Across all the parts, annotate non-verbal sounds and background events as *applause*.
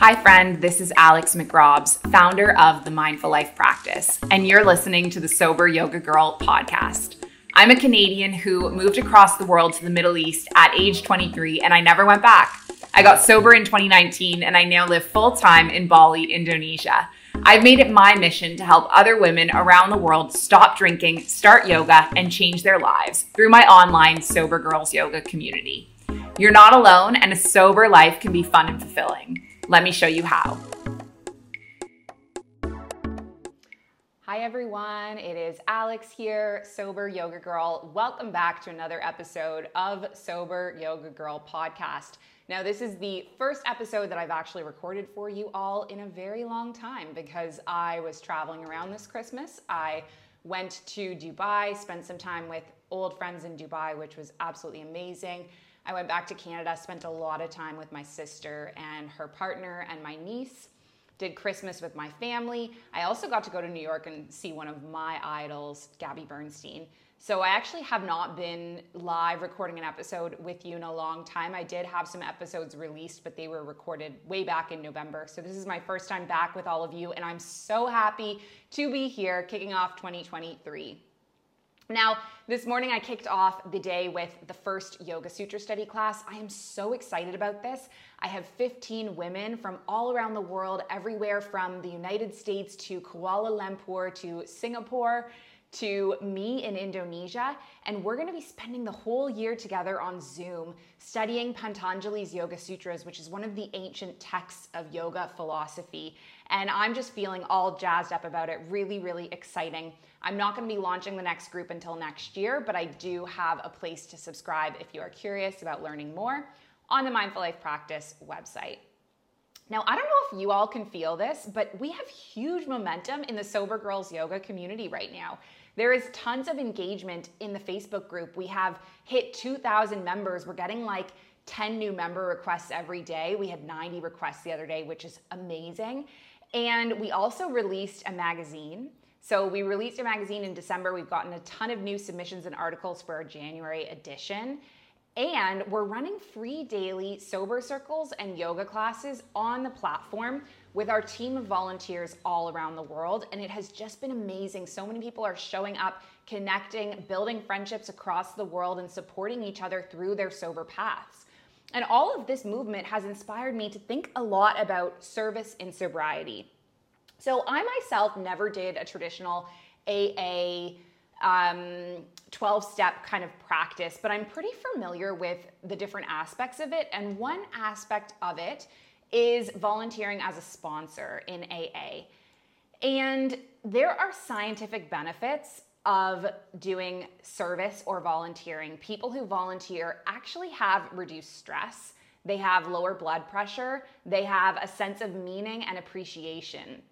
Hi, friend. This is Alex McRobs, founder of the Mindful Life Practice, and you're listening to the Sober Yoga Girl podcast. I'm a Canadian who moved across the world to the Middle East at age 23, and I never went back. I got sober in 2019, and I now live full time in Bali, Indonesia. I've made it my mission to help other women around the world stop drinking, start yoga, and change their lives through my online Sober Girls Yoga community. You're not alone, and a sober life can be fun and fulfilling. Let me show you how. Hi, everyone. It is Alex here, Sober Yoga Girl. Welcome back to another episode of Sober Yoga Girl podcast. Now, this is the first episode that I've actually recorded for you all in a very long time because I was traveling around this Christmas. I went to Dubai, spent some time with old friends in Dubai, which was absolutely amazing. I went back to Canada, spent a lot of time with my sister and her partner and my niece. Did Christmas with my family. I also got to go to New York and see one of my idols, Gabby Bernstein. So I actually have not been live recording an episode with you in a long time. I did have some episodes released, but they were recorded way back in November. So this is my first time back with all of you, and I'm so happy to be here kicking off 2023. Now, this morning I kicked off the day with the first Yoga Sutra study class. I am so excited about this. I have 15 women from all around the world, everywhere from the United States to Kuala Lumpur to Singapore to me in Indonesia. And we're gonna be spending the whole year together on Zoom studying Pantanjali's Yoga Sutras, which is one of the ancient texts of yoga philosophy. And I'm just feeling all jazzed up about it. Really, really exciting. I'm not to be launching the next group until next year, but I do have a place to subscribe if you are curious about learning more on the Mindful Life Practice website. Now, I don't know if you all can feel this, but we have huge momentum in the Sober Girls Yoga community right now. There is tons of engagement in the Facebook group. We have hit 2,000 members. We're getting like 10 new member requests every day. We had 90 requests the other day, which is amazing. And we also released a magazine so we released a magazine in December. We've gotten a ton of new submissions and articles for our January edition. And we're running free daily sober circles and yoga classes on the platform with our team of volunteers all around the world. And it has just been amazing. So many people are showing up, connecting, building friendships across the world, and supporting each other through their sober paths. And all of this movement has inspired me to think a lot about service in sobriety. So I myself never did a traditional AA um, 12 step kind of practice, but I'm pretty familiar with the different aspects of it. And one aspect of it is volunteering as a sponsor in AA. And there are scientific benefits of doing service or volunteering. People who volunteer actually have reduced stress, they have lower blood pressure, they have a sense of meaning and appreciation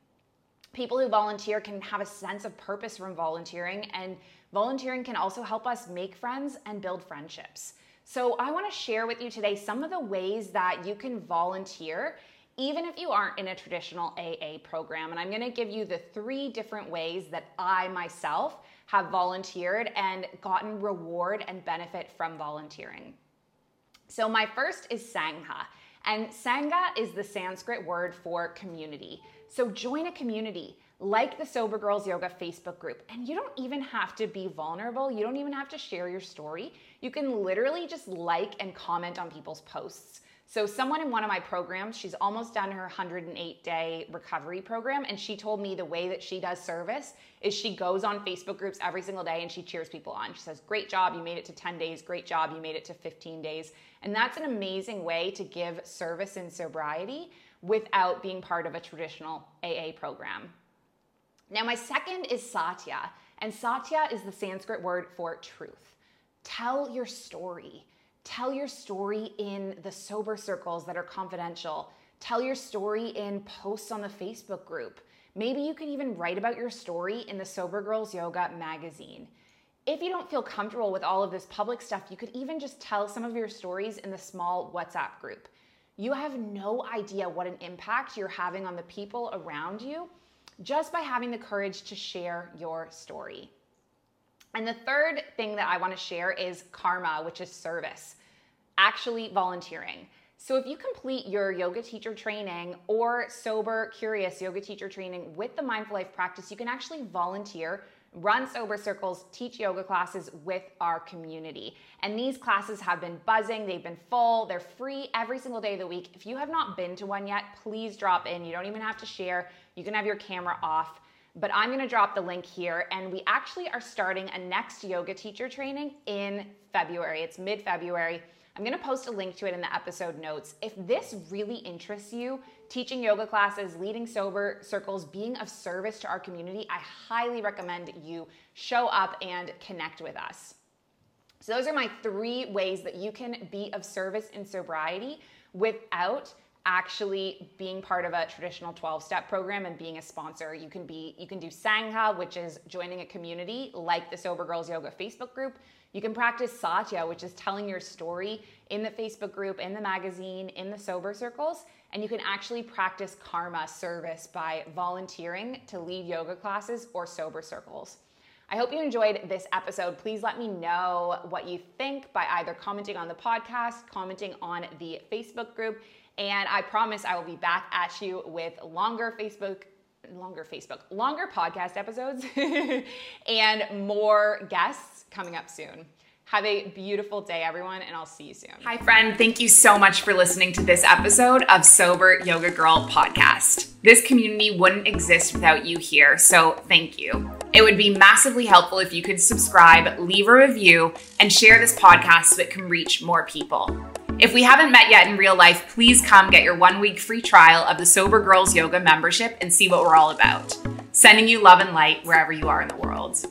people who volunteer can have a sense of purpose from volunteering, and volunteering can also help us make friends and build friendships. So, I want to share with you today some of the ways that you can volunteer even if you aren't in a traditional AA program. And I'm going to give you the three different ways that I myself have volunteered and gotten reward and benefit from volunteering. So, my first is Sangha. And Sangha is the Sanskrit word for community. So join a community like the Sober Girls Yoga Facebook group. And you don't even have to be vulnerable. You don't even have to share your story. You can literally just like and comment on people's posts. So, someone in one of my programs, she's almost done her 108 day recovery program, and she told me the way that she does service is she goes on Facebook groups every single day and she cheers people on. She says, Great job, you made it to 10 days. Great job, you made it to 15 days. And that's an amazing way to give service in sobriety without being part of a traditional AA program. Now, my second is Satya, and Satya is the Sanskrit word for truth. Tell your story. Tell your story in the sober circles that are confidential. Tell your story in posts on the Facebook group. Maybe you can even write about your story in the Sober Girls Yoga magazine. If you don't feel comfortable with all of this public stuff, you could even just tell some of your stories in the small WhatsApp group. You have no idea what an impact you're having on the people around you just by having the courage to share your story. And the third thing that I want to share is karma, which is service, actually volunteering. So, if you complete your yoga teacher training or sober, curious yoga teacher training with the Mindful Life practice, you can actually volunteer run sober circles, teach yoga classes with our community. And these classes have been buzzing, they've been full, they're free every single day of the week. If you have not been to one yet, please drop in. You don't even have to share, you can have your camera off. But I'm gonna drop the link here, and we actually are starting a next yoga teacher training in February. It's mid February. I'm gonna post a link to it in the episode notes. If this really interests you, teaching yoga classes, leading sober circles, being of service to our community, I highly recommend you show up and connect with us. So, those are my three ways that you can be of service in sobriety without actually being part of a traditional 12 step program and being a sponsor you can be you can do sangha which is joining a community like the sober girls yoga facebook group you can practice Satya, which is telling your story in the Facebook group, in the magazine, in the sober circles. And you can actually practice karma service by volunteering to lead yoga classes or sober circles. I hope you enjoyed this episode. Please let me know what you think by either commenting on the podcast, commenting on the Facebook group, and I promise I will be back at you with longer Facebook longer Facebook, longer podcast episodes, *laughs* and more guests coming up soon. Have a beautiful day, everyone, and I'll see you soon. Hi, friend. Thank you so much for listening to this episode of Sober Yoga Girl podcast. This community wouldn't exist without you here, so thank you. It would be massively helpful if you could subscribe, leave a review, and share this podcast so it can reach more people. If we haven't met yet in real life, please come get your one week free trial of the Sober Girls Yoga membership and see what we're all about. Sending you love and light wherever you are in the world.